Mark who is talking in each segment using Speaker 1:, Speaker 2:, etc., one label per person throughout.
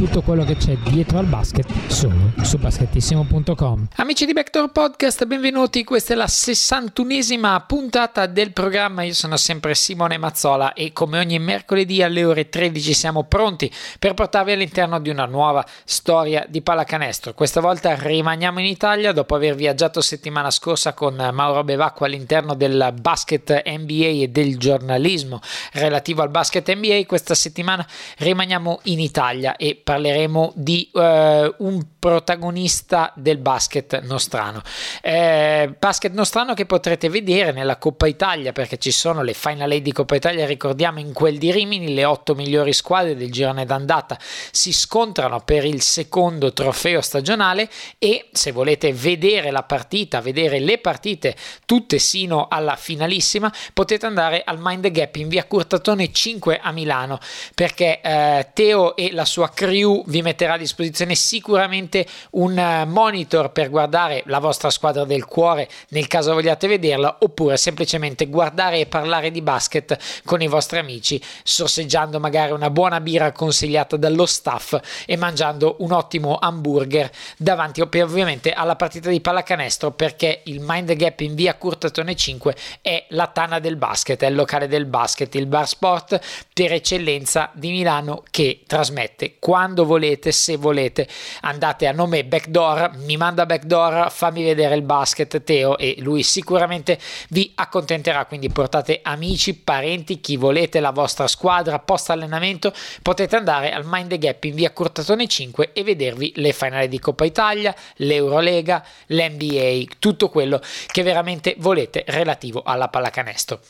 Speaker 1: tutto quello che c'è dietro al basket solo su basketissimo.com. Amici di Backdoor Podcast, benvenuti. Questa è la 61esima puntata del programma. Io sono sempre Simone Mazzola e come ogni mercoledì alle ore 13 siamo pronti per portarvi all'interno di una nuova storia di pallacanestro. Questa volta rimaniamo in Italia dopo aver viaggiato settimana scorsa con Mauro Bevacqua all'interno del basket NBA e del giornalismo relativo al basket NBA. Questa settimana rimaniamo in Italia e parleremo di uh, un protagonista del basket nostrano. Eh, basket nostrano che potrete vedere nella Coppa Italia perché ci sono le Final Eight di Coppa Italia, ricordiamo in quel di Rimini le otto migliori squadre del girone d'andata si scontrano per il secondo trofeo stagionale e se volete vedere la partita, vedere le partite tutte sino alla finalissima, potete andare al Mind Gap in via Curtatone 5 a Milano perché eh, Teo e la sua crew vi metterà a disposizione sicuramente sicuramente un eh, monitor per guardare la vostra squadra del cuore nel caso vogliate vederla oppure semplicemente guardare e parlare di basket con i vostri amici sorseggiando magari una buona birra consigliata dallo staff e mangiando un ottimo hamburger davanti ovviamente alla partita di pallacanestro perché il Mind Gap in via Curtatone 5 è la tana del basket, è il locale del basket, il bar sport per eccellenza di Milano che trasmette quando volete, se volete andate a nome Backdoor, mi manda Backdoor, fammi vedere il basket Teo e lui sicuramente vi accontenterà, quindi portate amici, parenti, chi volete, la vostra squadra, post allenamento, potete andare al Mind the Gap in via Curtatone 5 e vedervi le finali di Coppa Italia, l'Eurolega, l'NBA, tutto quello che veramente volete relativo alla pallacanestro.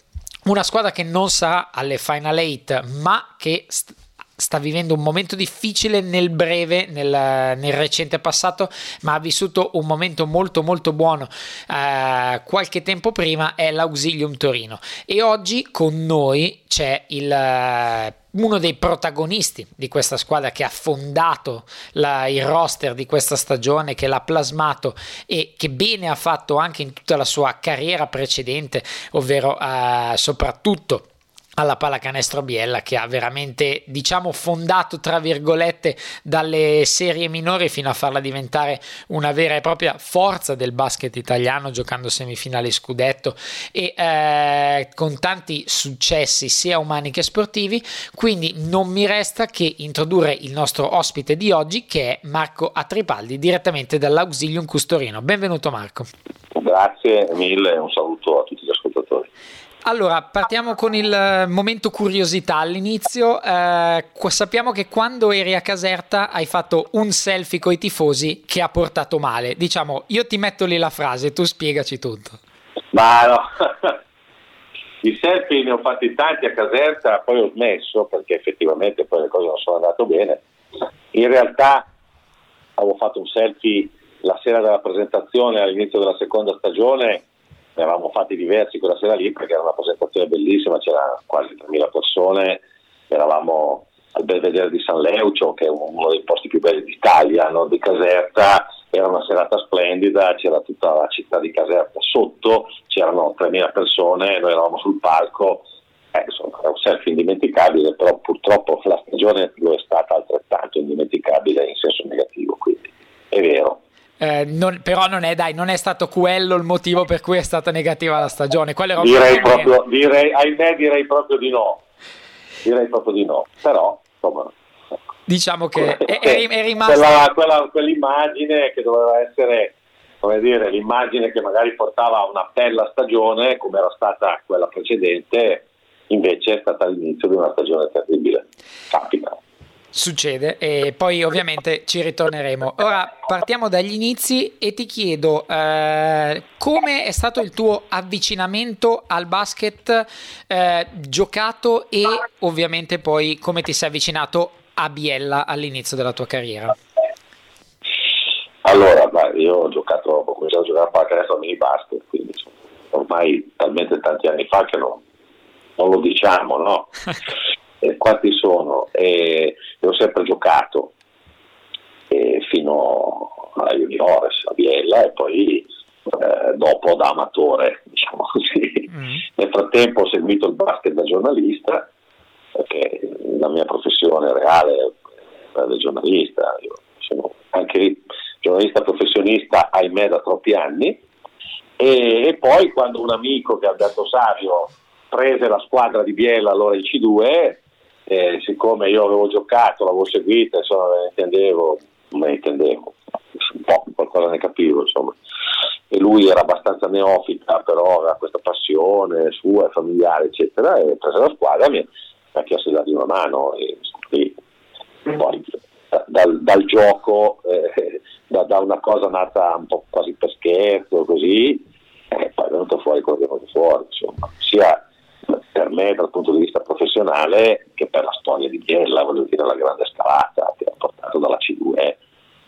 Speaker 1: Una squadra che non sarà alle Final 8 ma che st- sta vivendo un momento difficile nel breve, nel, nel, recente passato, ma ha vissuto un momento molto molto buono eh, qualche tempo prima, è l'Auxilium Torino. E oggi con noi c'è il, eh, uno dei protagonisti di questa squadra che ha fondato la, il roster di questa stagione, che l'ha plasmato e che bene ha fatto anche in tutta la sua carriera precedente, ovvero eh, soprattutto alla pallacanestro Biella che ha veramente diciamo fondato tra virgolette dalle serie minori fino a farla diventare una vera e propria forza del basket italiano giocando semifinali scudetto e eh, con tanti successi sia umani che sportivi. Quindi non mi resta che introdurre il nostro ospite di oggi che è Marco Atripaldi direttamente dall'Auxilium Custorino. Benvenuto Marco.
Speaker 2: Grazie mille un saluto a tutti gli ascoltatori
Speaker 1: allora, partiamo con il eh, momento curiosità. All'inizio eh, sappiamo che quando eri a Caserta hai fatto un selfie con i tifosi che ha portato male. Diciamo, io ti metto lì la frase, tu spiegaci tutto.
Speaker 2: Ma no, i selfie ne ho fatti tanti a Caserta, poi ho smesso perché effettivamente poi le cose non sono andate bene. In realtà avevo fatto un selfie la sera della presentazione all'inizio della seconda stagione ne avevamo fatti diversi quella sera lì perché era una presentazione bellissima, c'erano quasi 3.000 persone, eravamo al Belvedere di San Leucio che è uno dei posti più belli d'Italia, no? di Caserta, era una serata splendida, c'era tutta la città di Caserta sotto, c'erano 3.000 persone, noi eravamo sul palco, eh, insomma, è un selfie indimenticabile, però purtroppo la stagione lo è stata altrettanto indimenticabile in senso negativo, quindi è vero.
Speaker 1: Eh, non, però non è, dai, non è stato quello il motivo per cui è stata negativa la stagione.
Speaker 2: direi, proprio, direi, ahimè, direi proprio di no. Direi proprio di no. Però, insomma,
Speaker 1: diciamo che è, è, è rimasta
Speaker 2: quella, quella, quell'immagine che doveva essere come dire, l'immagine che magari portava a una bella stagione come era stata quella precedente invece è stata l'inizio di una stagione terribile capita
Speaker 1: Succede e poi ovviamente ci ritorneremo. Ora partiamo dagli inizi e ti chiedo eh, come è stato il tuo avvicinamento al basket eh, giocato e ovviamente poi come ti sei avvicinato a Biella all'inizio della tua carriera.
Speaker 2: Allora, beh, io ho giocato, ho cominciato a giocare a pallacanestro mini basket, quindi ormai talmente tanti anni fa che non, non lo diciamo, no? eh, quanti sono e, e, ho sempre giocato e fino alla Juniores a Biella e poi eh, dopo da amatore, diciamo così. Mm. Nel frattempo ho seguito il basket da giornalista, perché la mia professione reale è quella del giornalista, io sono anche giornalista professionista, ahimè, da troppi anni. E, e poi quando un amico che è Alberto Savio prese la squadra di Biella, allora il C2, eh, siccome io avevo giocato, l'avevo seguita, insomma, ne intendevo, ne intendevo, un po' qualcosa ne capivo, insomma. E lui era abbastanza neofita, però aveva questa passione sua, familiare, eccetera, e prese la squadra mi ha chiesto di dargli una mano. E, e poi dal, dal gioco, eh, da, da, una cosa nata un po' quasi per scherzo, così, eh, poi è venuto fuori quello che è venuto fuori, insomma, sia per me dal punto di vista professionale che per la storia di Biella, voglio dire la grande scalata che ha portato dalla C2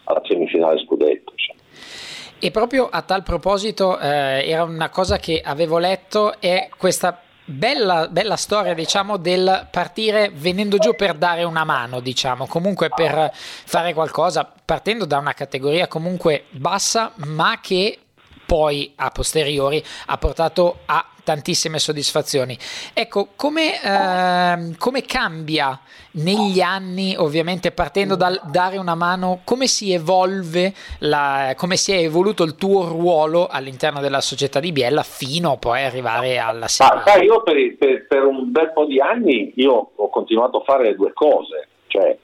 Speaker 2: alla semifinale scudetto. Insomma.
Speaker 1: E proprio a tal proposito eh, era una cosa che avevo letto è questa Bella, bella, storia, diciamo, del partire venendo giù per dare una mano, diciamo, comunque per fare qualcosa, partendo da una categoria comunque bassa, ma che poi a posteriori ha portato a tantissime soddisfazioni. Ecco, come, eh, come, cambia negli anni, ovviamente partendo dal dare una mano, come si evolve, la, come si è evoluto il tuo ruolo all'interno della società di Biella fino a poi arrivare alla
Speaker 2: serie? Ah, io per, per, per, un bel po' di anni io ho continuato a fare due cose, cioè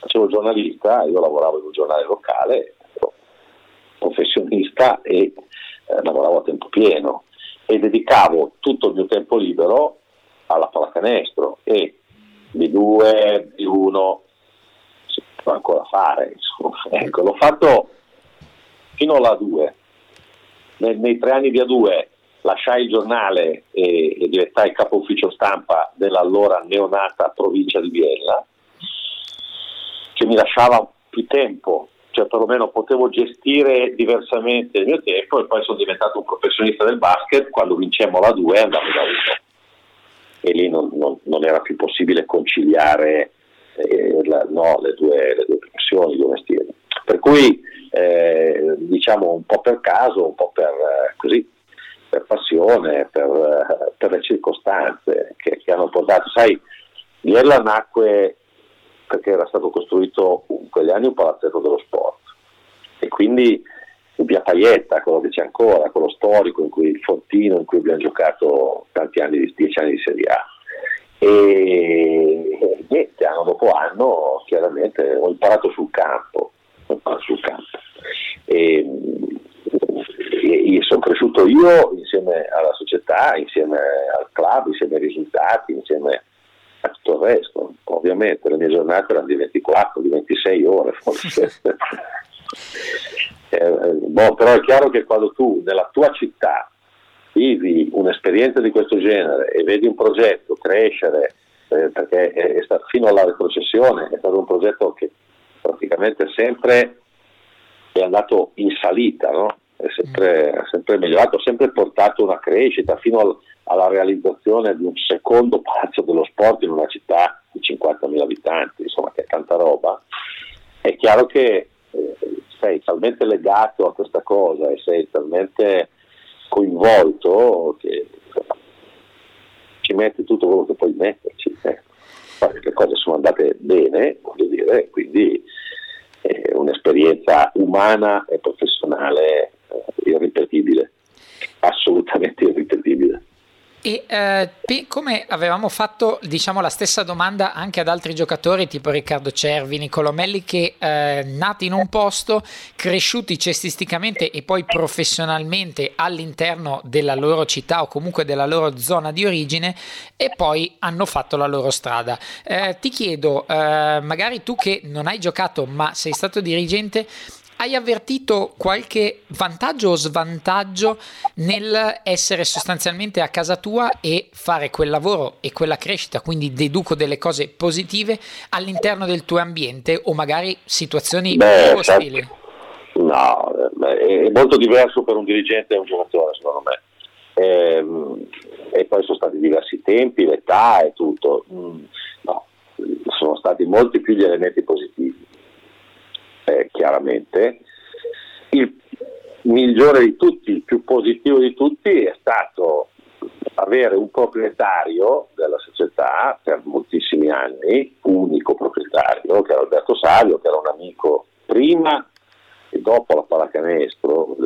Speaker 2: facevo il giornalista, io lavoravo in un giornale locale, professionista e eh, lavoravo a tempo pieno e dedicavo tutto il mio tempo libero alla pallacanestro e di due, di uno si può ancora fare. Ecco, l'ho fatto fino alla 2. Nei, nei, tre anni di A2 lasciai il giornale e, e diventai capo ufficio stampa dell'allora neonata provincia di Biella, che mi lasciava più tempo cioè perlomeno potevo gestire diversamente il mio tempo e poi sono diventato un professionista del basket, quando vincemmo la 2 andavo da 1 e lì non, non, non, era più possibile conciliare eh, la, no, le, due, professioni, i due mestieri. Per cui eh, diciamo un po' per caso, un po' per, eh, così, per passione, per, eh, per le circostanze che, che, hanno portato, sai, Biella nacque perché era stato costruito in quegli anni un palazzetto dello sport e quindi in via Paietta, quello che c'è ancora, quello storico in cui il Fortino in cui abbiamo giocato tanti anni di, dieci anni di Serie A e niente, anno dopo anno chiaramente ho imparato sul campo, imparato sul campo. E, e, e sono cresciuto io insieme alla società, insieme al club, insieme ai risultati, insieme tutto il resto. Ovviamente le mie giornate erano di 24, di 26 ore forse. eh, boh, però è chiaro che quando tu nella tua città vivi un'esperienza di questo genere e vedi un progetto crescere, eh, perché è, è stato, fino alla retrocessione è stato un progetto che praticamente sempre è andato in salita, no? È sempre, mm. sempre migliorato, ha sempre portato una crescita fino al, alla realizzazione di un secondo palazzo dello sport in una città di 50.000 abitanti, insomma che è tanta roba, è chiaro che eh, sei talmente legato a questa cosa e sei talmente coinvolto che ci metti tutto quello che puoi metterci. Eh. Le cose sono andate bene, voglio dire, quindi è un'esperienza umana e professionale eh, irripetibile, assolutamente irripetibile.
Speaker 1: E eh, come avevamo fatto diciamo, la stessa domanda anche ad altri giocatori tipo Riccardo Cervi, Nicolo Melli che eh, nati in un posto, cresciuti cestisticamente e poi professionalmente all'interno della loro città o comunque della loro zona di origine e poi hanno fatto la loro strada. Eh, ti chiedo, eh, magari tu che non hai giocato ma sei stato dirigente, hai avvertito qualche vantaggio o svantaggio nel essere sostanzialmente a casa tua e fare quel lavoro e quella crescita, quindi deduco delle cose positive all'interno del tuo ambiente o magari situazioni Beh, ostili?
Speaker 2: No, è molto diverso per un dirigente e un giocatore secondo me. E, ehm, e poi sono stati diversi tempi, l'età e tutto. Mm, no, sono stati molti più gli elementi positivi eh, chiaramente, il migliore di tutti, il più positivo di tutti è stato avere un proprietario della società per moltissimi anni, unico proprietario, che era Alberto Savio, che era un amico prima e dopo la pallacanestro,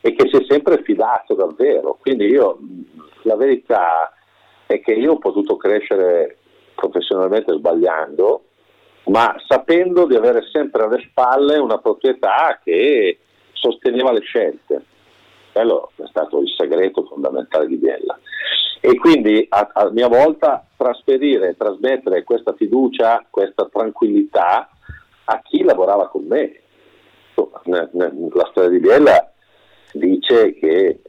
Speaker 2: e che si è sempre fidato davvero. Quindi io, la verità è che io ho potuto crescere professionalmente sbagliando, ma sapendo di avere sempre alle spalle una proprietà che sosteneva le scelte. Quello è stato il segreto fondamentale di Biella. E quindi a, a mia volta trasferire, trasmettere questa fiducia, questa tranquillità a chi lavorava con me. La storia di Biella dice che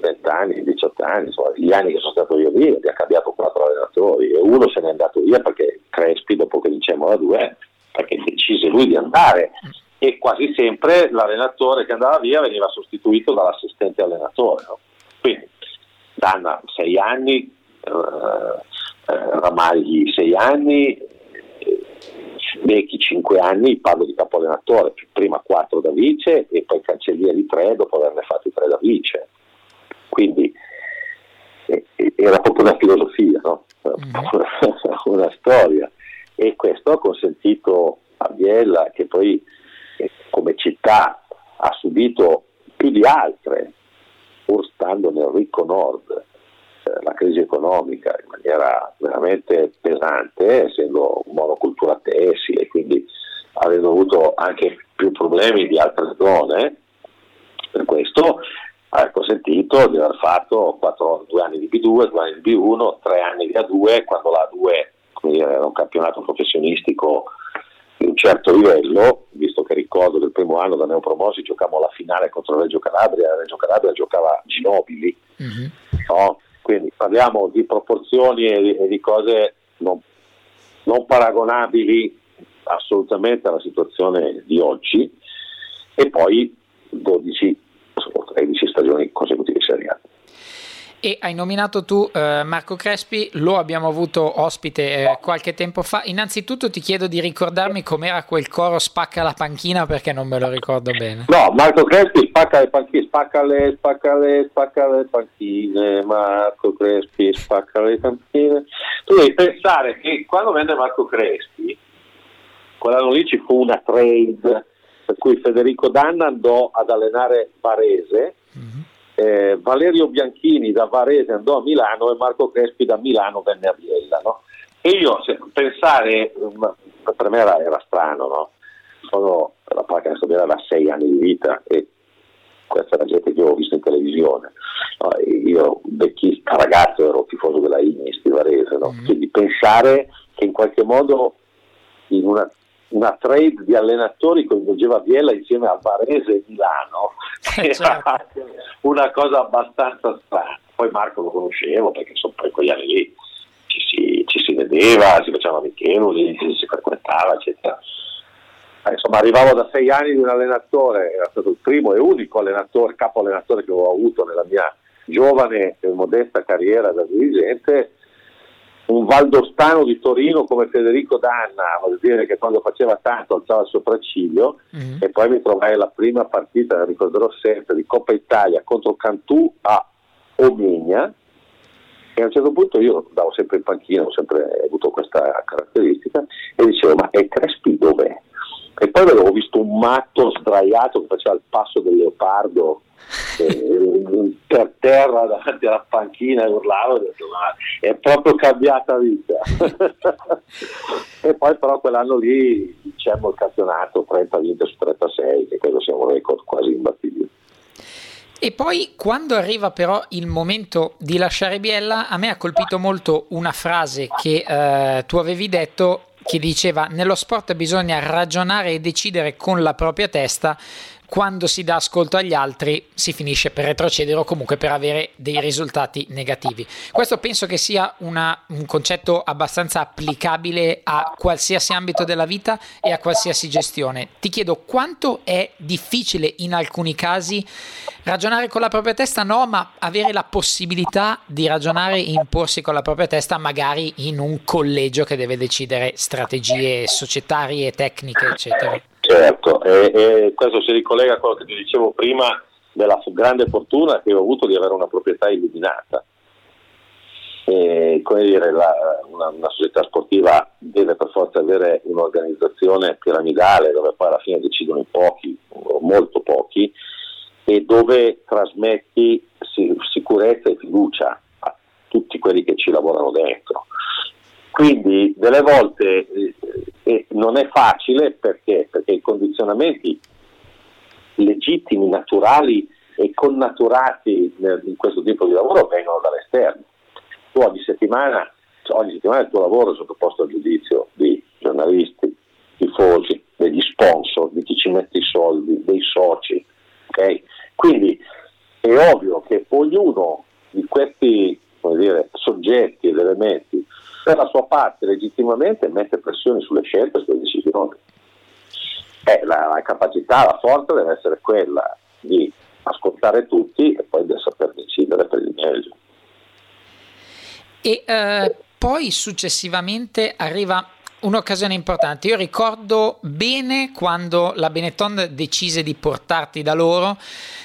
Speaker 2: 20 anni, 18 anni, insomma, gli anni che sono stato io lì, ha cambiato quattro allenatori e uno se n'è andato via perché Crespi, dopo che dicevamo la due, perché decise lui di andare e quasi sempre l'allenatore che andava via veniva sostituito dall'assistente allenatore. No? Quindi Danna 6 anni, eh, eh, Ramagli 6 anni, Becchi 5 anni, parlo di capo allenatore, prima 4 da vice e poi cancellieri 3 dopo averne fatti 3 da vice. Quindi eh, era proprio una filosofia, no? mm. una storia e questo ha consentito a Biella che poi come città ha subito più di altre, pur stando nel ricco nord, eh, la crisi economica in maniera veramente pesante, essendo monocultura tessile, quindi avendo avuto anche più problemi di altre zone, per questo ha consentito di aver fatto 4, due anni di B2, due anni di B1, tre anni di A2, quando la A2 era un campionato professionistico di un certo livello, visto che ricordo che il primo anno da neopromosi giocavamo la finale contro Reggio Calabria, Reggio Calabria giocava Ginobili, mm-hmm. no? Quindi parliamo di proporzioni e di, di cose non, non, paragonabili assolutamente alla situazione di oggi e poi 12 o 13 stagioni consecutive A.
Speaker 1: E hai nominato tu eh, Marco Crespi, lo abbiamo avuto ospite eh, qualche tempo fa. Innanzitutto ti chiedo di ricordarmi com'era quel coro Spacca la panchina perché non me lo ricordo bene.
Speaker 2: No, Marco Crespi spacca le panchine, spacca le, spacca le, spacca le panchine, Marco Crespi spacca le panchine. Tu devi pensare che quando venne Marco Crespi, quell'anno lì ci fu una trade per cui Federico Danna andò ad allenare Varese. Eh, Valerio Bianchini da Varese andò a Milano e Marco Crespi da Milano venne a Biella. No? E io se, pensare, per me era, era strano, no? sono la pallacanestro Biella da sei anni di vita e questa è la gente che ho visto in televisione. No, io vecchista ragazzo ero tifoso della Ignis di Varese, no? mm-hmm. quindi pensare che in qualche modo in una una trade di allenatori coinvolgeva Biella insieme a Varese e Milano, eh, certo. una cosa abbastanza strana. Poi Marco lo conoscevo perché insomma, poi quegli anni lì ci si, ci si vedeva, si faceva amichevoli, si frequentava, eccetera. Eh, insomma, arrivavo da sei anni di un allenatore, era stato il primo e unico allenatore, capo allenatore che ho avuto nella mia giovane e modesta carriera da dirigente un valdostano di Torino come Federico Danna, vuol dire che quando faceva tanto alzava il sopracciglio mm-hmm. e poi mi trovai la prima partita, la ricorderò sempre, di Coppa Italia contro Cantù a Omegna e a un certo punto io andavo sempre in panchina, ho sempre avuto questa caratteristica e dicevo ma è Crespi dov'è? E poi avevo visto un matto sdraiato che faceva il passo del leopardo eh, per terra davanti alla panchina e urlavo, ho detto, ma è proprio cambiata vita. e poi però quell'anno lì diciamo il campionato 30 vinte su 36, che credo sia un record quasi imbattibile.
Speaker 1: E poi quando arriva però il momento di lasciare Biella, a me ha colpito molto una frase che eh, tu avevi detto che diceva nello sport bisogna ragionare e decidere con la propria testa quando si dà ascolto agli altri si finisce per retrocedere o comunque per avere dei risultati negativi. Questo penso che sia una, un concetto abbastanza applicabile a qualsiasi ambito della vita e a qualsiasi gestione. Ti chiedo quanto è difficile in alcuni casi ragionare con la propria testa, no, ma avere la possibilità di ragionare e imporsi con la propria testa magari in un collegio che deve decidere strategie societarie, tecniche, eccetera.
Speaker 2: Certo, e, e questo si ricollega a quello che ti dicevo prima della grande fortuna che ho avuto di avere una proprietà illuminata. E, come dire, la, una, una, società sportiva deve per forza avere un'organizzazione piramidale dove poi alla fine decidono in pochi, o molto pochi, e dove trasmetti sicurezza e fiducia a tutti quelli che ci lavorano dentro. Quindi delle volte eh, eh, non è facile perché? perché i condizionamenti legittimi, naturali e connaturati in questo tipo di lavoro vengono dall'esterno. Tu ogni settimana, ogni settimana il tuo lavoro è sottoposto al giudizio di giornalisti, tifosi, degli sponsor, di chi ci mette i soldi, dei soci. Okay? Quindi è ovvio che ognuno di questi dire, soggetti ed elementi per la legittimamente mette pressione sulle scelte e sulle decisioni. Eh, la, la, capacità, la forza deve essere quella di ascoltare tutti e poi di saper decidere per il meglio.
Speaker 1: E eh, poi successivamente arriva un'occasione importante. Io ricordo bene quando la Benetton decise di portarti da loro,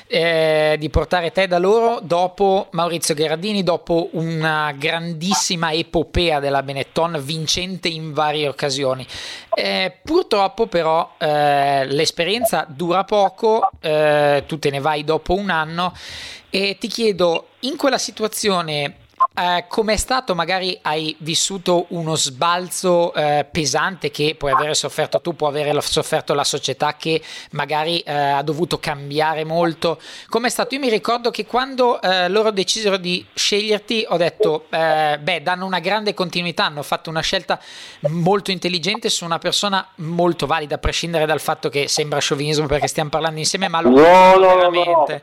Speaker 1: eh, di portare te da loro dopo Maurizio Gherardini, dopo una grandissima epopea della Benetton, vincente in varie occasioni. Eh, purtroppo però eh, l'esperienza dura poco, eh, tu te ne vai dopo un anno e ti chiedo, in quella situazione eh, come è stato? Magari hai vissuto uno sbalzo eh, pesante che puoi aver sofferto tu, può aver sofferto la società che magari eh, ha dovuto cambiare molto. Come è stato? Io mi ricordo che quando eh, loro decisero di sceglierti ho detto, eh, beh, danno una grande continuità, hanno fatto una scelta molto intelligente su una persona molto valida, a prescindere dal fatto che sembra sciovinismo perché stiamo parlando insieme, ma lo
Speaker 2: no, no, veramente. No, no.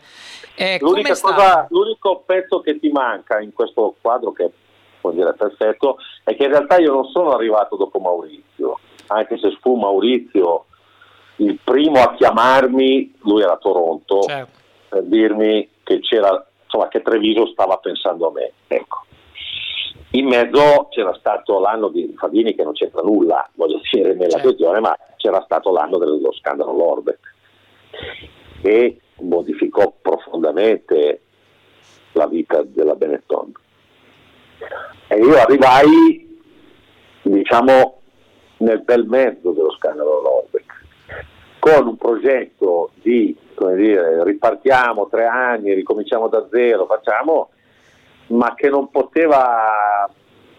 Speaker 2: Eh, cosa, l'unico pezzo che ti manca in questo quadro, che può dire perfetto, è che in realtà io non sono arrivato dopo Maurizio, anche se fu Maurizio il primo a chiamarmi, lui era a Toronto, certo. per dirmi che c'era, insomma, che Treviso stava pensando a me. Ecco. In mezzo c'era stato l'anno di Fabini che non c'entra nulla, voglio dire, nella certo. questione, ma c'era stato l'anno dello scandalo Lorbeck. E modificò profondamente la vita della Benetton. E io arrivai, diciamo, nel bel mezzo dello scandalo Norbeck, con un progetto di, come dire, ripartiamo tre anni, ricominciamo da zero, facciamo, ma che non poteva,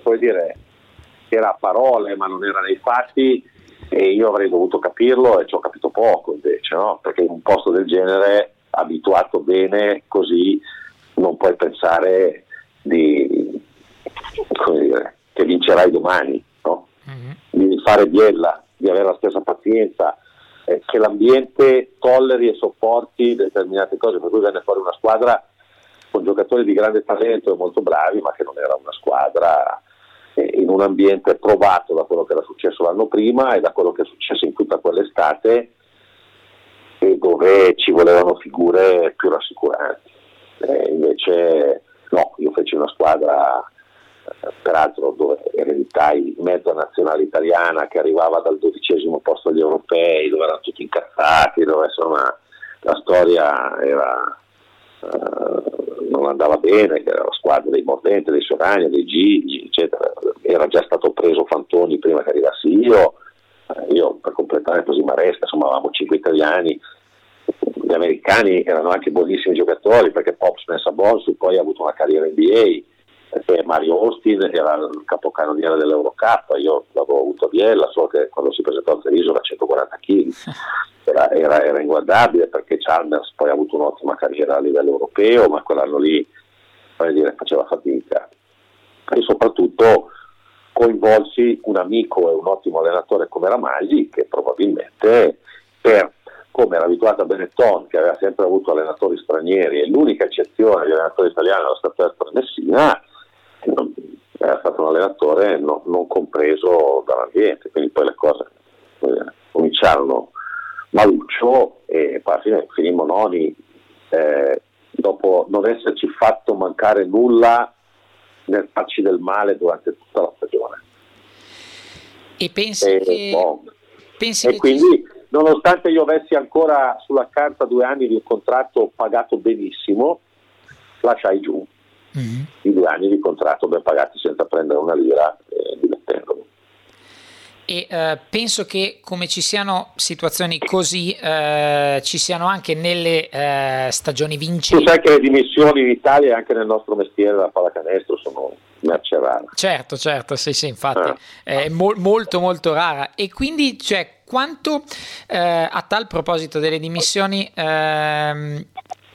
Speaker 2: come dire, era a parole ma non era nei fatti, e io avrei dovuto capirlo e ci ho capito poco invece, no? perché in un posto del genere, abituato bene così, non puoi pensare di, dire, che vincerai domani, no? mm-hmm. di fare biella, di avere la stessa pazienza, eh, che l'ambiente tolleri e sopporti determinate cose, per cui venne fuori una squadra con giocatori di grande talento e molto bravi, ma che non era una squadra in un ambiente provato da quello che era successo l'anno prima e da quello che è successo in tutta quell'estate e dove ci volevano figure più rassicuranti. E invece no, io feci una squadra eh, peraltro dove ereditai mezza nazionale italiana che arrivava dal dodicesimo posto agli europei, dove erano tutti incazzati, dove insomma la storia era, uh, non andava bene, che era la squadra dei Mordente, dei Soragna, dei Gigi, eccetera. Era già stato preso Fantoni prima che arrivassi io, eh, io per completare così Maresca, insomma avevamo 5 italiani, gli americani erano anche buonissimi giocatori perché Pop Spencer Bonsu poi ha avuto una carriera NBA, perché Mario Austin era il capocannoniere dell'Eurocup, io l'avevo avuto a Biella, solo che quando si presentò a Treviso era 140 kg, era, era, era, inguardabile perché Chalmers poi ha avuto un'ottima carriera a livello europeo, ma quell'anno lì dire, faceva fatica. E soprattutto coinvolsi un amico e un ottimo allenatore come Ramagli che probabilmente per come era abituato a Benetton che aveva sempre avuto allenatori stranieri e l'unica eccezione di allenatori italiani era stato Esther Messina era stato un allenatore non, non, compreso dall'ambiente quindi poi le cose eh, cominciarono maluccio e poi alla fine finimmo noni eh, dopo non esserci fatto mancare nulla nel farci del male durante tutta la stagione.
Speaker 1: E pensi e, che...
Speaker 2: Boh. Pensi e che quindi ci... nonostante io avessi ancora sulla carta due anni di un contratto pagato benissimo, lasciai giù mm-hmm. i due anni di contratto ben pagati senza prendere una lira eh, divertendomi.
Speaker 1: E eh, penso che come ci siano situazioni così, eh, ci siano anche nelle eh, stagioni vincenti.
Speaker 2: Tu sai che le dimissioni in Italia e anche nel nostro mestiere da pallacanestro sono merce rara.
Speaker 1: Certo, certo, sì, sì, infatti eh. è mo- molto molto rara. E quindi, cioè, quanto eh, a tal proposito delle dimissioni, ehm,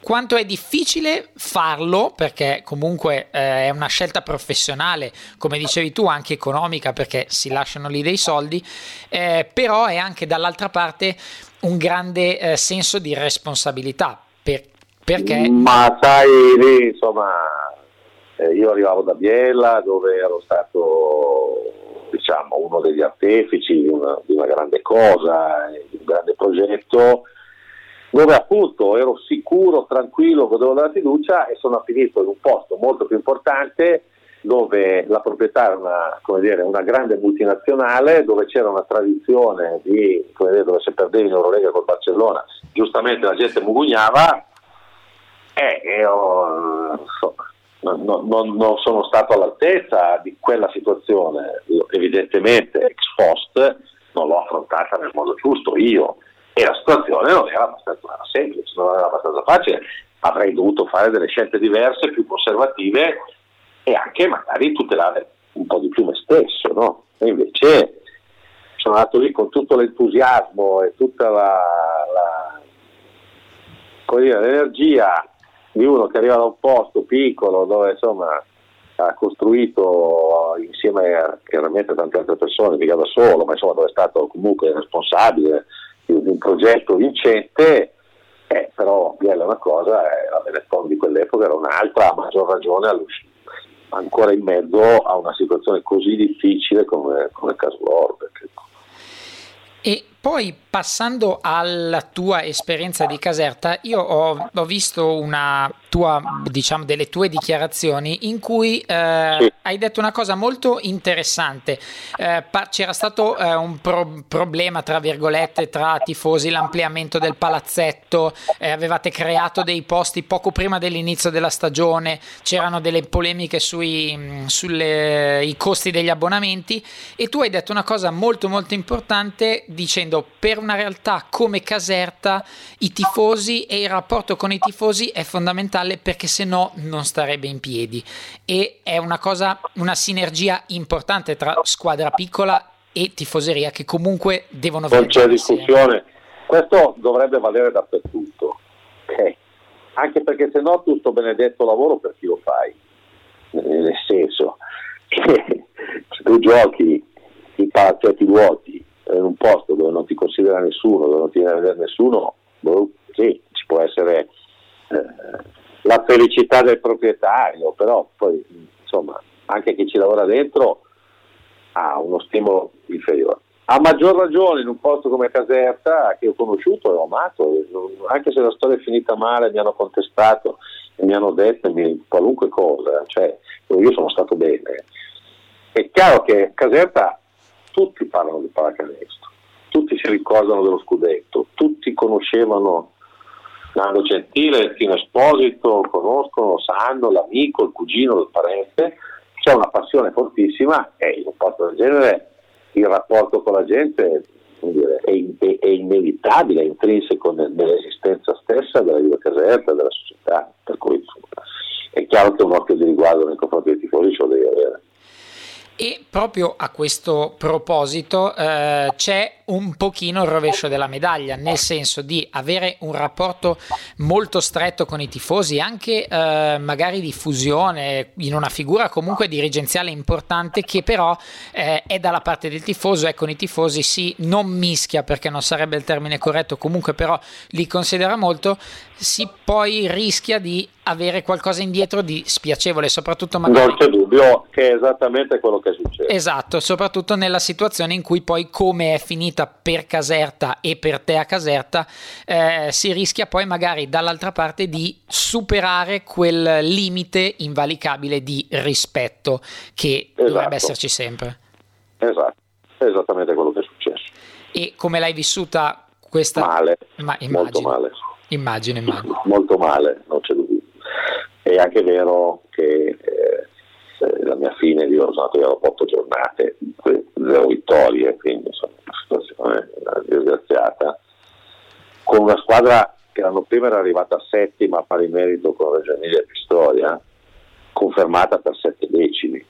Speaker 1: quanto è difficile farlo perché comunque eh, è una scelta professionale, come dicevi tu, anche economica perché si lasciano lì dei soldi, eh, però è anche dall'altra parte un grande eh, senso di responsabilità. Per, perché...
Speaker 2: Ma sai, lì insomma, eh, io arrivavo da Biella dove ero stato diciamo, uno degli artefici di una, di una grande cosa, di un grande progetto dove appunto ero sicuro, tranquillo, godevo della fiducia e sono finito in un posto molto più importante dove la proprietà era una, dire, una grande multinazionale, dove c'era una tradizione di, dire, dove se perdevi in Eurolega col Barcellona, giustamente la gente mugugnava. E io insomma, non, non, non, sono stato all'altezza di quella situazione, evidentemente ex post non l'ho affrontata nel modo giusto io e la situazione non era abbastanza semplice, non era abbastanza facile, avrei dovuto fare delle scelte diverse, più conservative e anche magari tutelare un po' di più me stesso, no? E invece sono andato lì con tutto l'entusiasmo e tutta la, la dire, l'energia di uno che arriva da un posto piccolo dove insomma ha costruito insieme a chiaramente tante altre persone, mica da solo, ma insomma dove è stato comunque responsabile di un progetto vincente, eh, però Biella una cosa e la Benetton di quell'epoca era un'altra, a maggior ragione ancora in mezzo a una situazione così difficile come, come il caso Lorbeck.
Speaker 1: E poi passando alla tua esperienza di Caserta, io ho, ho visto una tua, diciamo, delle tue dichiarazioni in cui eh, sì. hai detto una cosa molto interessante. Eh, c'era stato eh, un pro- problema, tra virgolette, tra tifosi, l'ampliamento del palazzetto, eh, avevate creato dei posti poco prima dell'inizio della stagione, c'erano delle polemiche sui costi degli abbonamenti e tu hai detto una cosa molto molto importante dicendo per una realtà come Caserta i tifosi e il rapporto con i tifosi è fondamentale perché se no non starebbe in piedi. E è una cosa, una sinergia importante tra squadra piccola e tifoseria che comunque devono
Speaker 2: non c'è discussione. Questo dovrebbe valere dappertutto okay. anche perché se no tu sto benedetto lavoro per chi lo fai. Nel senso che se tu giochi in palazzetti vuoti in un posto dove non ti considera nessuno, dove non ti viene a vedere nessuno, boh, sì, ci può essere eh, la felicità del proprietario, però poi insomma anche chi ci lavora dentro ha uno stimolo inferiore. A maggior ragione in un posto come Caserta che ho conosciuto e ho amato, anche se la storia è finita male, mi hanno contestato e mi hanno detto qualunque cosa, cioè io sono stato bene. È chiaro che Caserta tutti parlano di pallacanestro, tutti si ricordano dello scudetto, tutti conoscevano Nando Gentile, Tino Esposito, conoscono, sanno l'amico, il cugino, il parente, c'è una passione fortissima e in un posto del genere il rapporto con la gente dire, è, è, è, inevitabile, è intrinseco nell'esistenza stessa della Viva Caserta, della società, per cui è chiaro che un occhio di riguardo nei confronti dei tifosi ce lo devi avere.
Speaker 1: E proprio a questo proposito eh, c'è un pochino il rovescio della medaglia, nel senso di avere un rapporto molto stretto con i tifosi, anche eh, magari di fusione in una figura comunque dirigenziale importante che però eh, è dalla parte del tifoso e con i tifosi si non mischia perché non sarebbe il termine corretto, comunque però li considera molto, si poi rischia di avere qualcosa indietro di spiacevole, soprattutto magari...
Speaker 2: Dubbio che è esattamente quello che succede.
Speaker 1: Esatto, soprattutto nella situazione in cui poi come è finita per Caserta e per te a Caserta, eh, si rischia poi magari dall'altra parte di superare quel limite invalicabile di rispetto che esatto. dovrebbe esserci sempre.
Speaker 2: Esatto, è esattamente quello che è successo.
Speaker 1: E come l'hai vissuta questa...
Speaker 2: Male,
Speaker 1: Ma
Speaker 2: molto male.
Speaker 1: Immagino, immagino.
Speaker 2: Molto male, non c'è dubbio. È anche vero che eh, la mia fine sono andato via otto giornate, zero vittorie, quindi insomma una situazione disgraziata, con una squadra che l'anno prima era arrivata a settima a pari merito con Reggio Emilia e Pistoia, confermata per sette decimi.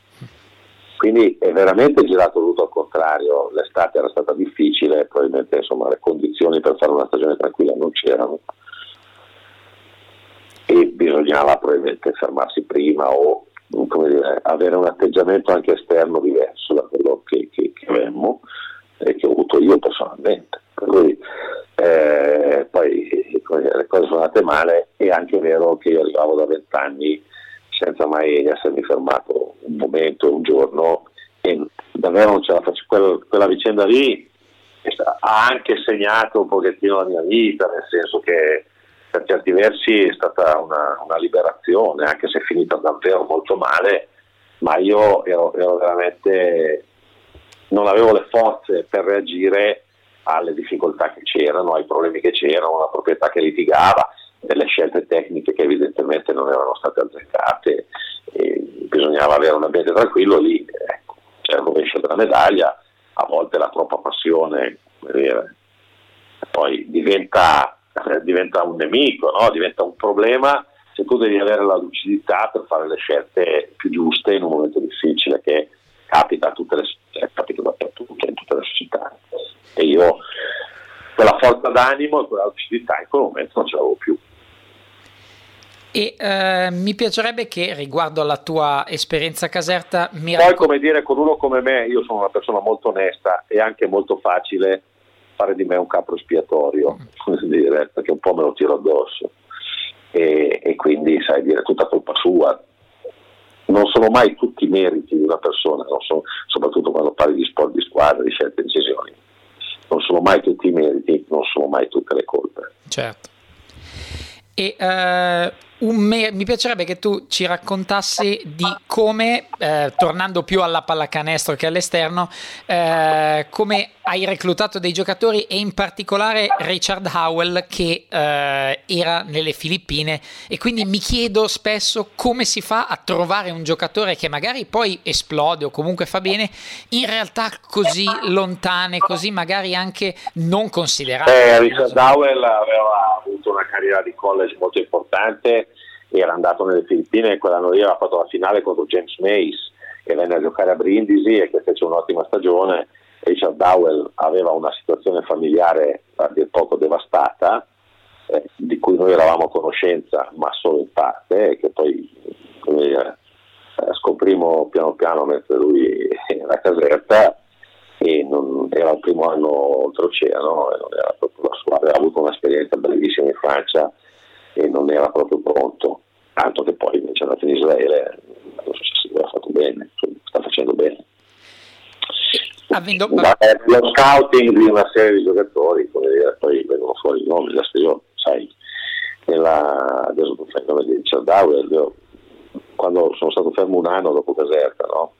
Speaker 2: Quindi è veramente girato tutto al contrario, l'estate era stata difficile, probabilmente insomma, le condizioni per fare una stagione tranquilla non c'erano. E bisognava probabilmente fermarsi prima o dire, avere un atteggiamento anche esterno diverso da quello che, che, che avemmo e che ho avuto io personalmente. Per cui eh, poi dire, le cose sono andate male è anche vero che io arrivavo da vent'anni senza mai essermi fermato un momento, un giorno e davvero non ce la faccio. Quella, quella vicenda lì ha anche segnato un pochettino la mia vita, nel senso che per certi versi è stata una, una liberazione, anche se è finita davvero molto male, ma io ero, ero veramente non avevo le forze per reagire alle difficoltà che c'erano, ai problemi che c'erano, alla proprietà che litigava, delle scelte tecniche che evidentemente non erano state azzeccate, bisognava avere un ambiente tranquillo lì, ecco, c'è il rovescio della medaglia, a volte la troppa passione dire, poi diventa, eh, diventa, un nemico, no? diventa un problema se tu devi avere la lucidità per fare le scelte più giuste in un momento difficile che capita, a tutte le, eh, capita dappertutto, in tutte le società. E io quella forza d'animo e quella lucidità in quel momento non ce l'avevo più.
Speaker 1: E eh, mi piacerebbe che riguardo alla tua esperienza caserta mi
Speaker 2: Poi racco- come dire con uno come me, io sono una persona molto onesta e anche molto facile fare di me un capro espiatorio, mm. dire, perché un po' me lo tiro addosso e, e quindi sai dire tutta colpa sua. Non sono mai tutti i meriti di una persona, sono, soprattutto quando parli di sport di squadra, di scelte e decisioni. Non sono mai tutti i meriti, non sono mai tutte le colpe.
Speaker 1: Certo. E uh, me- mi piacerebbe che tu ci raccontassi di come, eh, tornando più alla pallacanestro che all'esterno, eh, come hai reclutato dei giocatori e in particolare Richard Howell che eh, era nelle Filippine e quindi mi chiedo spesso come si fa a trovare un giocatore che magari poi esplode o comunque fa bene in realtà così lontane, così magari anche non considerate.
Speaker 2: Eh, Richard Howell aveva una carriera di college molto importante era andato nelle Filippine e quell'anno lì aveva fatto la finale contro James Mace che venne a giocare a Brindisi e che fece un'ottima stagione. Richard Dowell aveva una situazione familiare a dir poco devastata, eh, di cui noi eravamo a conoscenza, ma solo in parte, e che poi dire, eh, scoprimo piano piano mentre lui era caserta e non, era il primo anno oltreoceano e non era proprio la sua, aveva avuto un'esperienza bellissima in Francia e non era proprio pronto, tanto che poi invece è andato in Israele, so se aveva fatto bene, sta facendo bene.
Speaker 1: Avendo...
Speaker 2: lo scouting di una serie di giocatori, come dire, poi vengono fuori i nomi, adesso io, sai, nella, adesso il nome di Richard io quando sono stato fermo un anno dopo Caserta, no?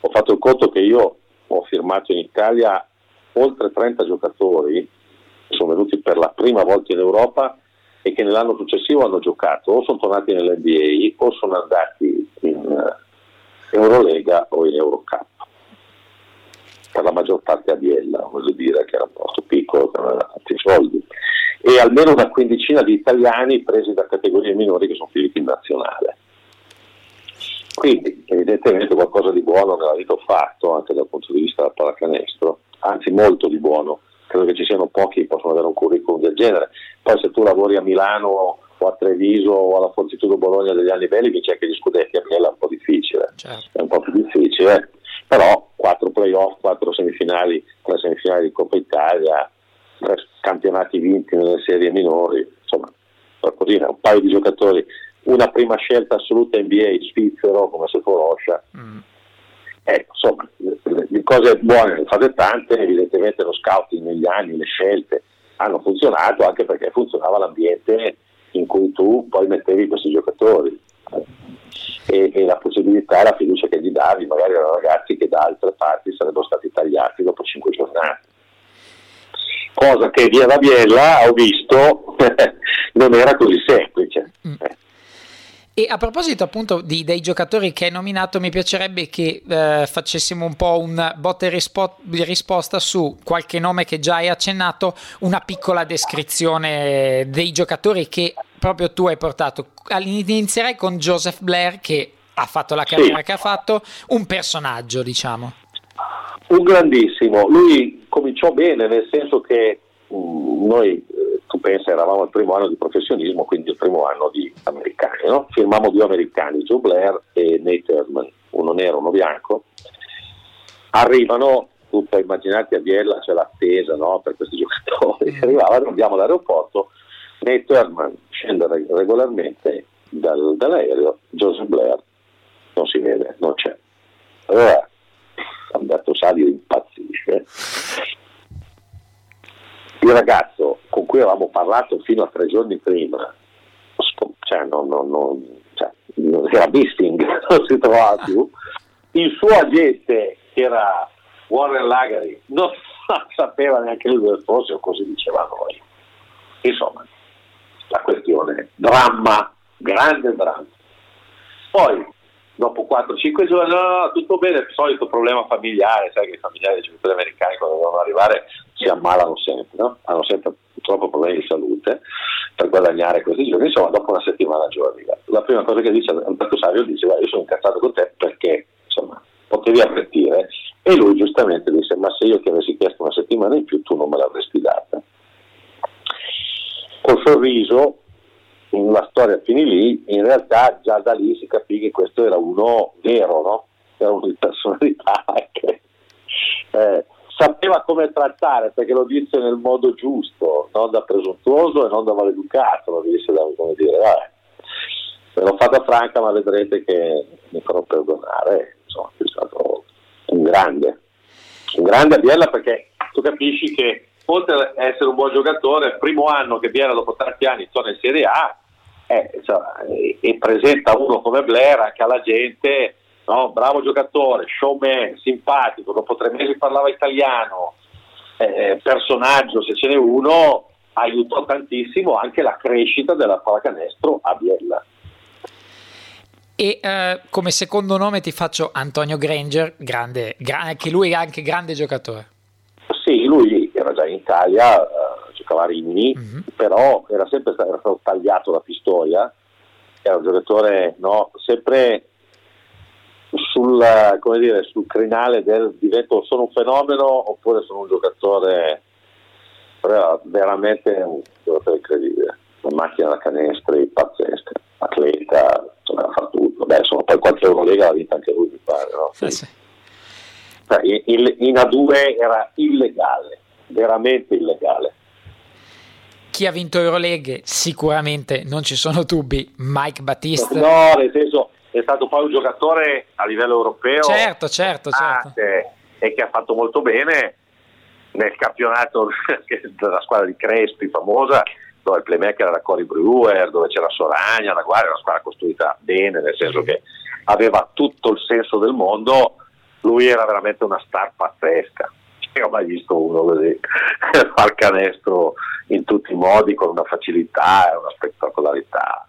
Speaker 2: ho fatto il conto che io ho firmato in Italia oltre 30 giocatori che sono venuti per la prima volta in Europa e che nell'anno successivo hanno giocato o sono tornati nell'NBA o sono andati in uh, Eurolega o in Eurocup. Per la maggior parte a Biella, voglio dire, che era un posto piccolo, che non aveva tanti soldi. E almeno una quindicina di italiani presi da categorie minori che sono finiti in nazionale. Quindi evidentemente qualcosa di buono nella vita ho fatto anche dal punto di vista del pallacanestro, anzi molto di buono credo che ci siano pochi che possono avere un curriculum del genere. Poi se tu lavori a Milano o a Treviso o alla Fortitudo Bologna degli anni belli vinci anche gli scudetti, a Biella è un po' difficile, certo. è un po' più difficile, però quattro playoff, quattro semifinali, tre semifinali di Coppa Italia, tre campionati vinti nelle serie minori, insomma qualcosina, un paio di giocatori, una prima scelta assoluta NBA svizzero come se fosse Roscia. Mm eh, insomma, le cose buone ne fate tante, evidentemente lo scouting negli anni, le scelte hanno funzionato anche perché funzionava l'ambiente in cui tu poi mettevi questi giocatori e, e la possibilità e la fiducia che gli davi magari a ragazzi che da altre parti sarebbero stati tagliati dopo cinque giornate. cosa che via da Biella ho visto non era così semplice. Mm. Eh.
Speaker 1: E a proposito appunto di, dei giocatori che hai nominato, mi piacerebbe che eh, facessimo un po' un botta e rispo- risposta su qualche nome che già hai accennato, una piccola descrizione dei giocatori che proprio tu hai portato. Inizierei con Joseph Blair che ha fatto la carriera sì. che ha fatto, un personaggio diciamo.
Speaker 2: Un grandissimo, lui cominciò bene nel senso che um, noi tu pensa, eravamo al primo anno di professionismo, quindi il primo anno di americani, no? firmamo due americani, Joe Blair e Nate Erdman, uno nero, uno bianco, arrivano, tu puoi immaginarti a Biella c'è l'attesa no? per questi giocatori, mm. arrivavano, andiamo all'aeroporto, Nate Erdman scende regolarmente dal, dall'aereo, Joseph Blair non si vede, non c'è. Allora Alberto Sali impazzisce il ragazzo con cui avevamo parlato fino a tre giorni prima, cioè, non, non, non, cioè, era missing, non si trovava più, il suo agente, che era Warren Lagari, non sapeva neanche lui dove fosse, o così diceva noi. Insomma, la questione, dramma, grande dramma. Poi dopo 4-5 giorni, no, no, tutto bene, il solito problema familiare, sai che i familiari dei giocatori americani quando devono arrivare si ammalano sempre, no? hanno sempre purtroppo problemi di salute per guadagnare questi giorni, insomma dopo una settimana giorni. La prima cosa che dice Alberto Savio dice, io sono incazzato con te perché insomma potevi avvertire e lui giustamente disse, ma se io ti avessi chiesto una settimana in più tu non me l'avresti data. Col sorriso la storia finì lì, in realtà già da lì si capì che questo era uno vero, no? era uno personalità che eh, sapeva come trattare perché lo disse nel modo giusto, non da presuntuoso e non da maleducato, lo disse da come dire, vabbè, l'ho fatta franca ma vedrete che mi farò perdonare, insomma è stato un grande, un grande a Biella perché tu capisci che oltre ad essere un buon giocatore, il primo anno che Biera dopo tanti anni torna in Serie A eh, insomma, e, presenta uno come Blair anche alla gente, no? bravo giocatore, showman, simpatico, dopo tre mesi parlava italiano, eh, personaggio se ce n'è uno, aiutò tantissimo anche la crescita della pallacanestro a Biella.
Speaker 1: E eh, come secondo nome ti faccio Antonio Granger, grande, gra- anche lui è anche grande giocatore.
Speaker 2: Sì, lui era già in Italia, uh, Rimini, mm-hmm. però era sempre stato, era stato, tagliato da Pistoia, era un giocatore no, sempre sul, dire, sul, crinale del divento sono un fenomeno oppure sono un giocatore era veramente un giocatore incredibile, una macchina da canestri pazzesca, atleta, insomma, fa tutto. Beh, insomma, poi qualche Eurolega l'ha vinta anche lui, mi pare. No? Sì, sì. Cioè, in, in A2 era illegale, veramente illegale.
Speaker 1: Chi ha vinto Euroleghe sicuramente non ci sono dubbi, Mike Battista.
Speaker 2: No, nel senso è stato poi un giocatore a livello europeo.
Speaker 1: Certo, certo, certo.
Speaker 2: E che ha fatto molto bene nel campionato della squadra di Crespi famosa, dove il playmaker era Cory Brewer, dove c'era Soragna, la guardia, una squadra costruita bene, nel senso che aveva tutto il senso del mondo lui era veramente una star pazzesca. Io ho mai visto uno così far canestro in tutti i modi con una facilità e una spettacolarità.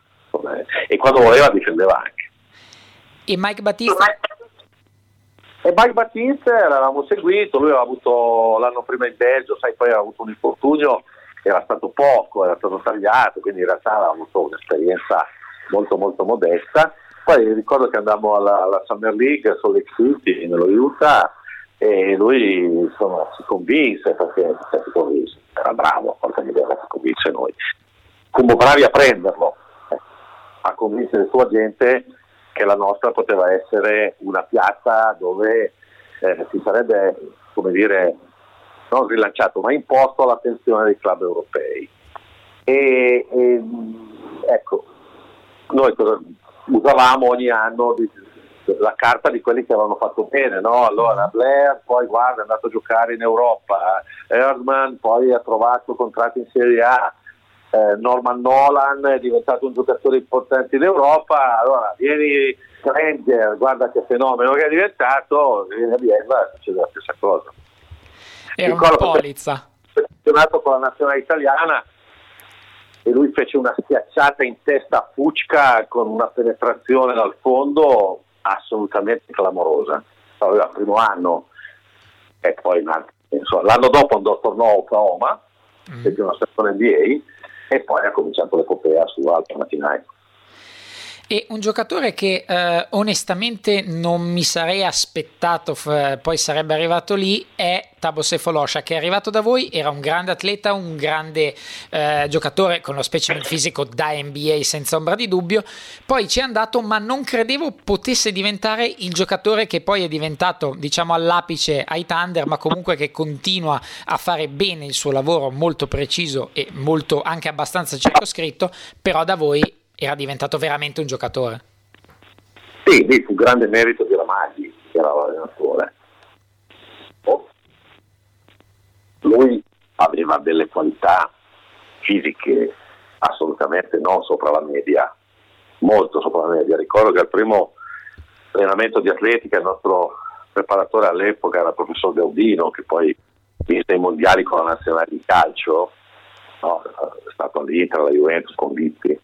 Speaker 2: E quando voleva difendeva anche.
Speaker 1: E Mike Battista?
Speaker 2: E Mike Battista l'avevamo seguito, lui aveva avuto l'anno prima in Belgio, sai, poi aveva avuto un infortunio, era stato poco, era stato tagliato, quindi in realtà aveva avuto un'esperienza molto molto modesta poi ricordo che andammo alla, alla Summer League sulle City nello Utah e lui insomma, si convinse perché si convinse, era bravo, porca miseria, si convinse noi. Fummo bravi a prenderlo, eh, a convincere la sua gente che la nostra poteva essere una piazza dove eh, si sarebbe, come dire, non rilanciato, ma imposto l'attenzione dei club europei. E, e ecco, noi cosa, usavamo ogni anno di, la carta di quelli che avevano fatto bene, no? Allora Blair poi guarda è andato a giocare in Europa, Erdman poi ha trovato contratto in Serie A, eh, Norman Nolan è diventato un giocatore importante in Europa, allora vieni Granger, guarda che fenomeno che è diventato, vieni a Bielva succede la stessa cosa.
Speaker 1: Era una polizza.
Speaker 2: campionato con la nazionale italiana e lui fece una schiacciata in testa a Fucca con una penetrazione dal fondo assolutamente clamorosa. Aveva il primo anno e poi insomma, l'anno dopo andò, tornò a Oklahoma, mm. fece una stagione NBA e poi ha cominciato l'epopea su Alto Mattinai.
Speaker 1: E un giocatore che eh, onestamente non mi sarei aspettato f- poi sarebbe arrivato lì è Tabo Sefolosha che è arrivato da voi, era un grande atleta, un grande eh, giocatore con lo specimen fisico da NBA senza ombra di dubbio, poi ci è andato ma non credevo potesse diventare il giocatore che poi è diventato diciamo all'apice ai Thunder ma comunque che continua a fare bene il suo lavoro molto preciso e molto anche abbastanza circoscritto, però da voi era diventato veramente un giocatore.
Speaker 2: Sì, lì fu grande merito di Ramaggi, che era l'allenatore. Oh. Lui aveva delle qualità fisiche assolutamente non sopra la media, molto sopra la media. Ricordo che al primo allenamento di atletica il nostro preparatore all'epoca era il professor Gaudino, che poi vinse i mondiali con la nazionale di calcio, no? è stato all'Inter, alla Juventus con Lippi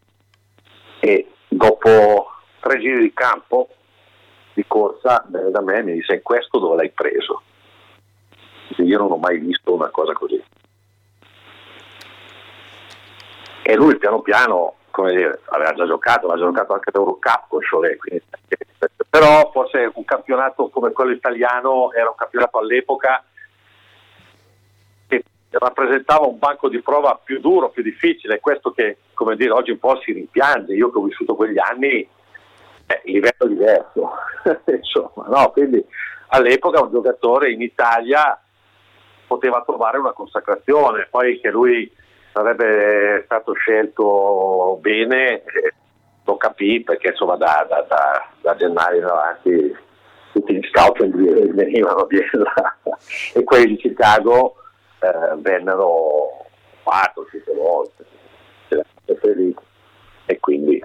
Speaker 2: e dopo tre giri di campo di corsa da me mi disse questo dove l'hai preso? Io non ho mai visto una cosa così. E lui piano piano, come dire, aveva già giocato, aveva giocato anche l'Eurocup con Cholet, quindi, però forse un campionato come quello italiano era un campionato all'epoca rappresentava un banco di prova più duro, più difficile, questo che come dire oggi un po' si rimpiange, io che ho vissuto quegli anni, eh, livello diverso, insomma, no? quindi all'epoca un giocatore in Italia poteva trovare una consacrazione, poi che lui sarebbe stato scelto bene, eh, lo capì perché insomma da, da, da, da gennaio in avanti tutti gli scout venivano di là e quelli di Chicago eh, vennero 4-5 volte e quindi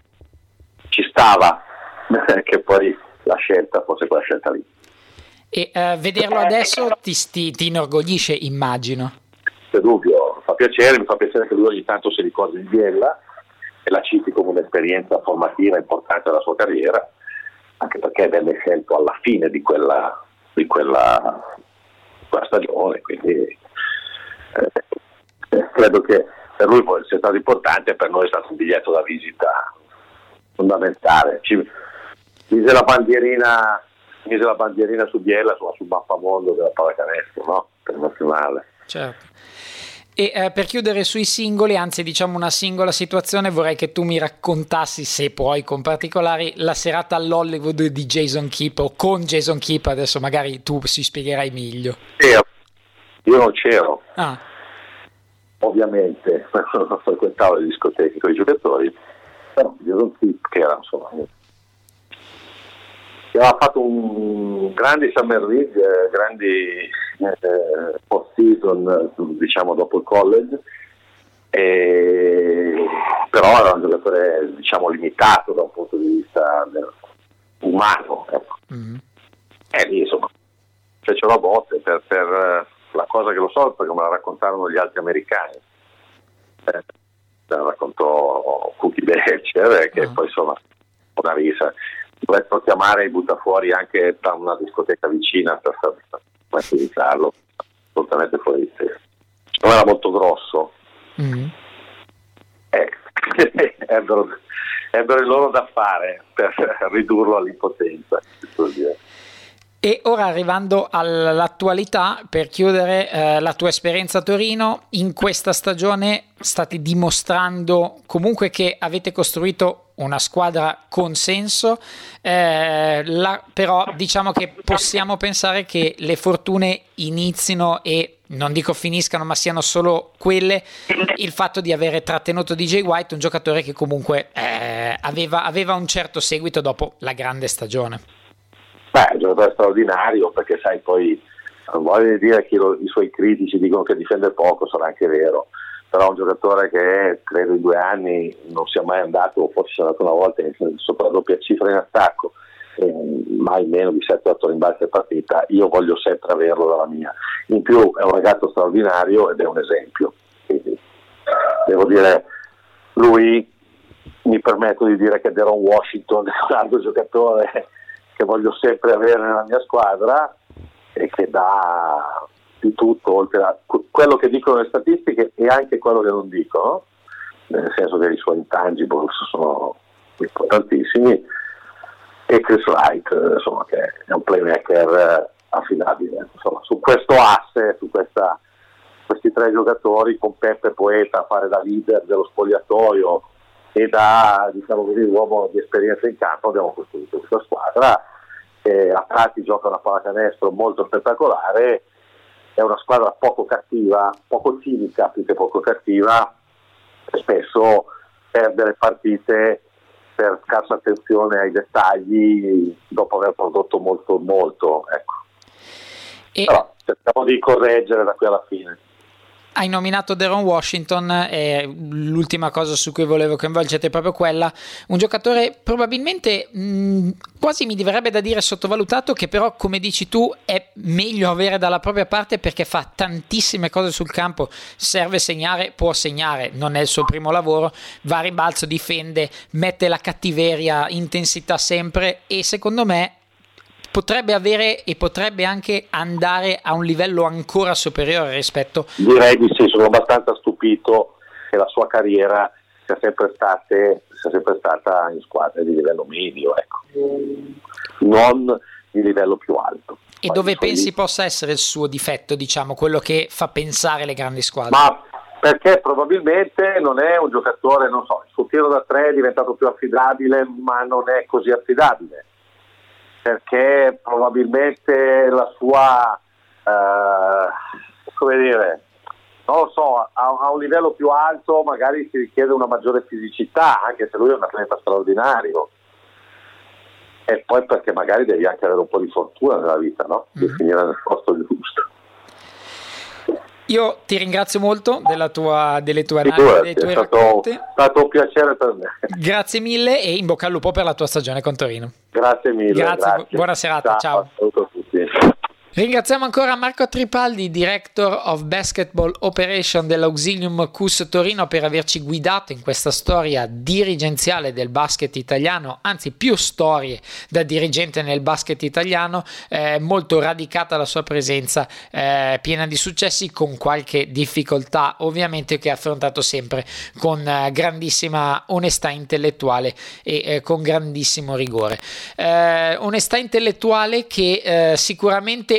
Speaker 2: ci stava che poi la scelta fosse quella scelta lì.
Speaker 1: E uh, vederlo adesso ti, ti, ti, inorgoglisce, immagino.
Speaker 2: Senza dubbio, fa piacere, mi fa piacere che lui ogni tanto si ricordi di Biella e la citi come un'esperienza formativa importante della sua carriera, anche perché venne scelto alla fine di quella, di quella, quella stagione, quindi eh, credo che per lui sia stato importante, per noi è stato un biglietto da visita fondamentale. Ci, mise la bandierina, mise la bandierina su Biella, insomma, sul mappamondo della pallacanestro, no? Internazionale.
Speaker 1: Certo. E eh, per chiudere sui singoli, anzi diciamo una singola situazione, vorrei che tu mi raccontassi, se puoi con particolari, la serata all'Hollywood di Jason Keep o con Jason Keep, adesso magari tu si spiegherai meglio.
Speaker 2: Sì, io non c'ero. Ah. Ovviamente non frequentavo le discoteche con i giocatori, però Jason Keep che era insomma che aveva fatto un grande Summer League, grandi eh, post season diciamo dopo il college e, però era un giocatore diciamo limitato da un punto di vista umano ecco. mm-hmm. e lì insomma fecero a botte per, per la cosa che lo so perché me la raccontarono gli altri americani. Eh, la raccontò Cookie Belcher, eh, che uh-huh. poi insomma una risa. Dovettero chiamare i buttafuori anche da una discoteca vicina per tranquillizzarlo, assolutamente fuori di testa. Non era molto grosso. Mm-hmm. Eh, ebbero, ebbero il loro da fare per ridurlo all'impotenza.
Speaker 1: E ora arrivando all'attualità, per chiudere eh, la tua esperienza a Torino, in questa stagione state dimostrando comunque che avete costruito una squadra con senso, eh, la, però diciamo che possiamo pensare che le fortune inizino e non dico finiscano, ma siano solo quelle, il fatto di avere trattenuto DJ White, un giocatore che comunque eh, aveva, aveva un certo seguito dopo la grande stagione.
Speaker 2: Beh, è un giocatore straordinario perché sai poi, non voglio dire che lo, i suoi critici dicono che difende poco, sarà anche vero, però è un giocatore che credo in due anni non sia mai andato, o forse sia andato una volta sopra la doppia cifra in attacco, eh, mai meno di 7-8 rimbalzi a partita, io voglio sempre averlo dalla mia. In più è un ragazzo straordinario ed è un esempio. Quindi, devo dire, lui mi permetto di dire che Deron Washington è un altro giocatore che voglio sempre avere nella mia squadra e che dà di tutto, oltre a quello che dicono le statistiche e anche quello che non dicono, nel senso che i suoi intangibles sono importantissimi, e Chris Wright, insomma, che è un playmaker affidabile. Insomma, su questo asse, su questa, questi tre giocatori, con Peppe Poeta a fare da leader dello spogliatoio e da diciamo così, uomo di esperienza in campo, abbiamo costruito questa squadra. Che a tratti gioca una pallacanestro molto spettacolare è una squadra poco cattiva, poco cinica più che poco cattiva, e spesso perde le partite per scarsa attenzione ai dettagli dopo aver prodotto molto molto. Ecco. E... Però cerchiamo di correggere da qui alla fine.
Speaker 1: Hai nominato Deron Washington e l'ultima cosa su cui volevo coinvolgerti è proprio quella, un giocatore probabilmente mh, quasi mi diverrebbe da dire sottovalutato che però come dici tu è meglio avere dalla propria parte perché fa tantissime cose sul campo, serve segnare, può segnare, non è il suo primo lavoro, va a ribalzo, difende, mette la cattiveria, intensità sempre e secondo me potrebbe avere e potrebbe anche andare a un livello ancora superiore rispetto
Speaker 2: direi di sì sono abbastanza stupito che la sua carriera sia sempre, state, sia sempre stata in squadre di livello medio ecco. non di livello più alto
Speaker 1: e Poi dove pensi lì. possa essere il suo difetto diciamo quello che fa pensare le grandi squadre
Speaker 2: ma perché probabilmente non è un giocatore, non so, il suo tiro da tre è diventato più affidabile, ma non è così affidabile perché probabilmente la sua, eh, come dire, non lo so, a, a, un livello più alto magari si richiede una maggiore fisicità, anche se lui è un atleta straordinario. E poi perché magari devi anche avere un po' di fortuna nella vita, no? Di mm-hmm. finire nel posto giusto.
Speaker 1: Io ti ringrazio molto tua, delle tue analisi, dei tuoi
Speaker 2: è stato, è stato un piacere per me.
Speaker 1: Grazie mille e in bocca al lupo per la tua stagione con Torino.
Speaker 2: Grazie mille.
Speaker 1: Grazie, grazie. buona serata, ciao.
Speaker 2: ciao.
Speaker 1: Ringraziamo ancora Marco Tripaldi, Director of Basketball Operation dell'Auxilium CUS Torino per averci guidato in questa storia dirigenziale del basket italiano, anzi più storie da dirigente nel basket italiano, eh, molto radicata la sua presenza, eh, piena di successi con qualche difficoltà ovviamente che ha affrontato sempre con eh, grandissima onestà intellettuale e eh, con grandissimo rigore. Eh, onestà intellettuale che eh,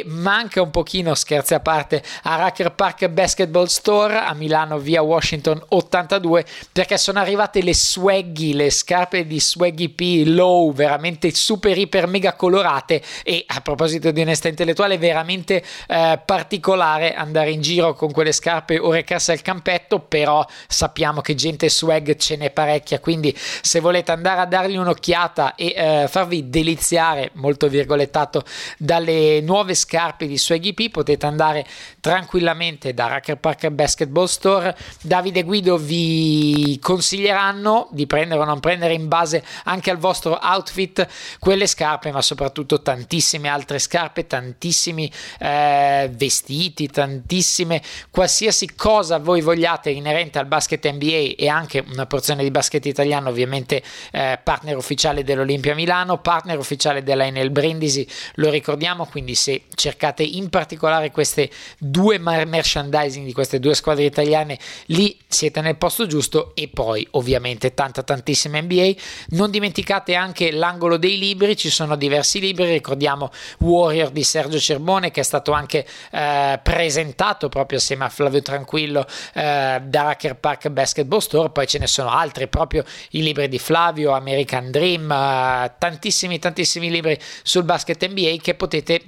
Speaker 1: manca un pochino, scherzi a parte, a Racker Park Basketball Store a Milano via Washington 82 perché sono arrivate le swaggy, le scarpe di Swaggy P Low, veramente super iper mega colorate e a proposito di onestà intellettuale veramente eh, particolare andare in giro con quelle scarpe o recarsi al campetto, però sappiamo che gente swag ce n'è parecchia, quindi se volete andare a dargli un'occhiata e eh, farvi deliziare, molto virgolettato, dalle nuove scarpe scarpe di Swaggy P potete andare tranquillamente da Racker Park Basketball Store. Davide e Guido vi consiglieranno di prendere o non prendere in base anche al vostro outfit quelle scarpe, ma soprattutto tantissime altre scarpe, tantissimi eh, vestiti, tantissime qualsiasi cosa voi vogliate inerente al basket NBA e anche una porzione di basket italiano, ovviamente eh, partner ufficiale dell'Olimpia Milano, partner ufficiale della Enel Brindisi, lo ricordiamo, quindi se cercate in particolare queste due merchandising di queste due squadre italiane, lì siete nel posto giusto e poi ovviamente tanta tantissima NBA. Non dimenticate anche l'angolo dei libri, ci sono diversi libri, ricordiamo Warrior di Sergio Cerbone che è stato anche eh, presentato proprio assieme a Flavio Tranquillo eh, da Racker Park Basketball Store, poi ce ne sono altri, proprio i libri di Flavio, American Dream, eh, tantissimi tantissimi libri sul basket NBA che potete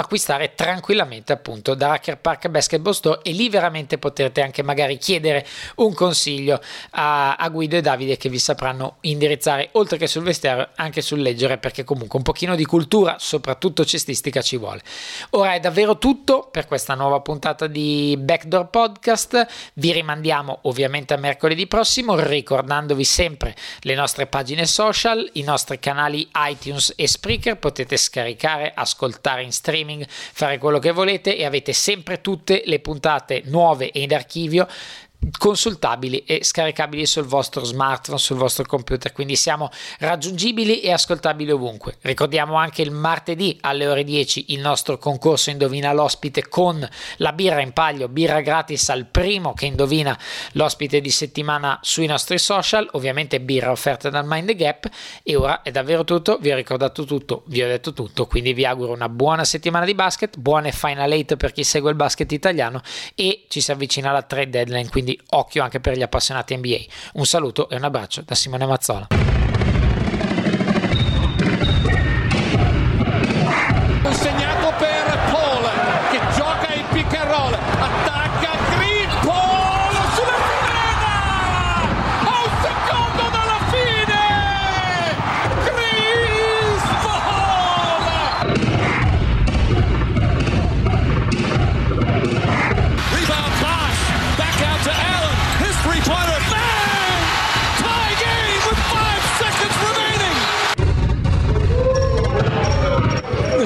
Speaker 1: acquistare tranquillamente appunto da Hacker Park Basketball Store e lì veramente potrete anche magari chiedere un consiglio a, a Guido e Davide che vi sapranno indirizzare oltre che sul vestiario anche sul leggere perché comunque un pochino di cultura soprattutto cestistica ci vuole. Ora è davvero tutto per questa nuova puntata di Backdoor Podcast. Vi rimandiamo ovviamente a mercoledì prossimo ricordandovi sempre le nostre pagine social i nostri canali iTunes e Spreaker. Potete scaricare ascoltare in streaming fare quello che volete e avete sempre tutte le puntate nuove e in archivio consultabili e scaricabili sul vostro smartphone, sul vostro computer, quindi siamo raggiungibili e ascoltabili ovunque. Ricordiamo anche il martedì alle ore 10 il nostro concorso Indovina l'ospite con la birra in palio, birra gratis al primo che indovina l'ospite di settimana sui nostri social, ovviamente birra offerta dal Mind the Gap. E ora è davvero tutto, vi ho ricordato tutto, vi ho detto tutto, quindi vi auguro una buona settimana di basket, buone final eight per chi segue il basket italiano e ci si avvicina alla trade deadline, quindi quindi occhio anche per gli appassionati NBA. Un saluto e un abbraccio da Simone Mazzola.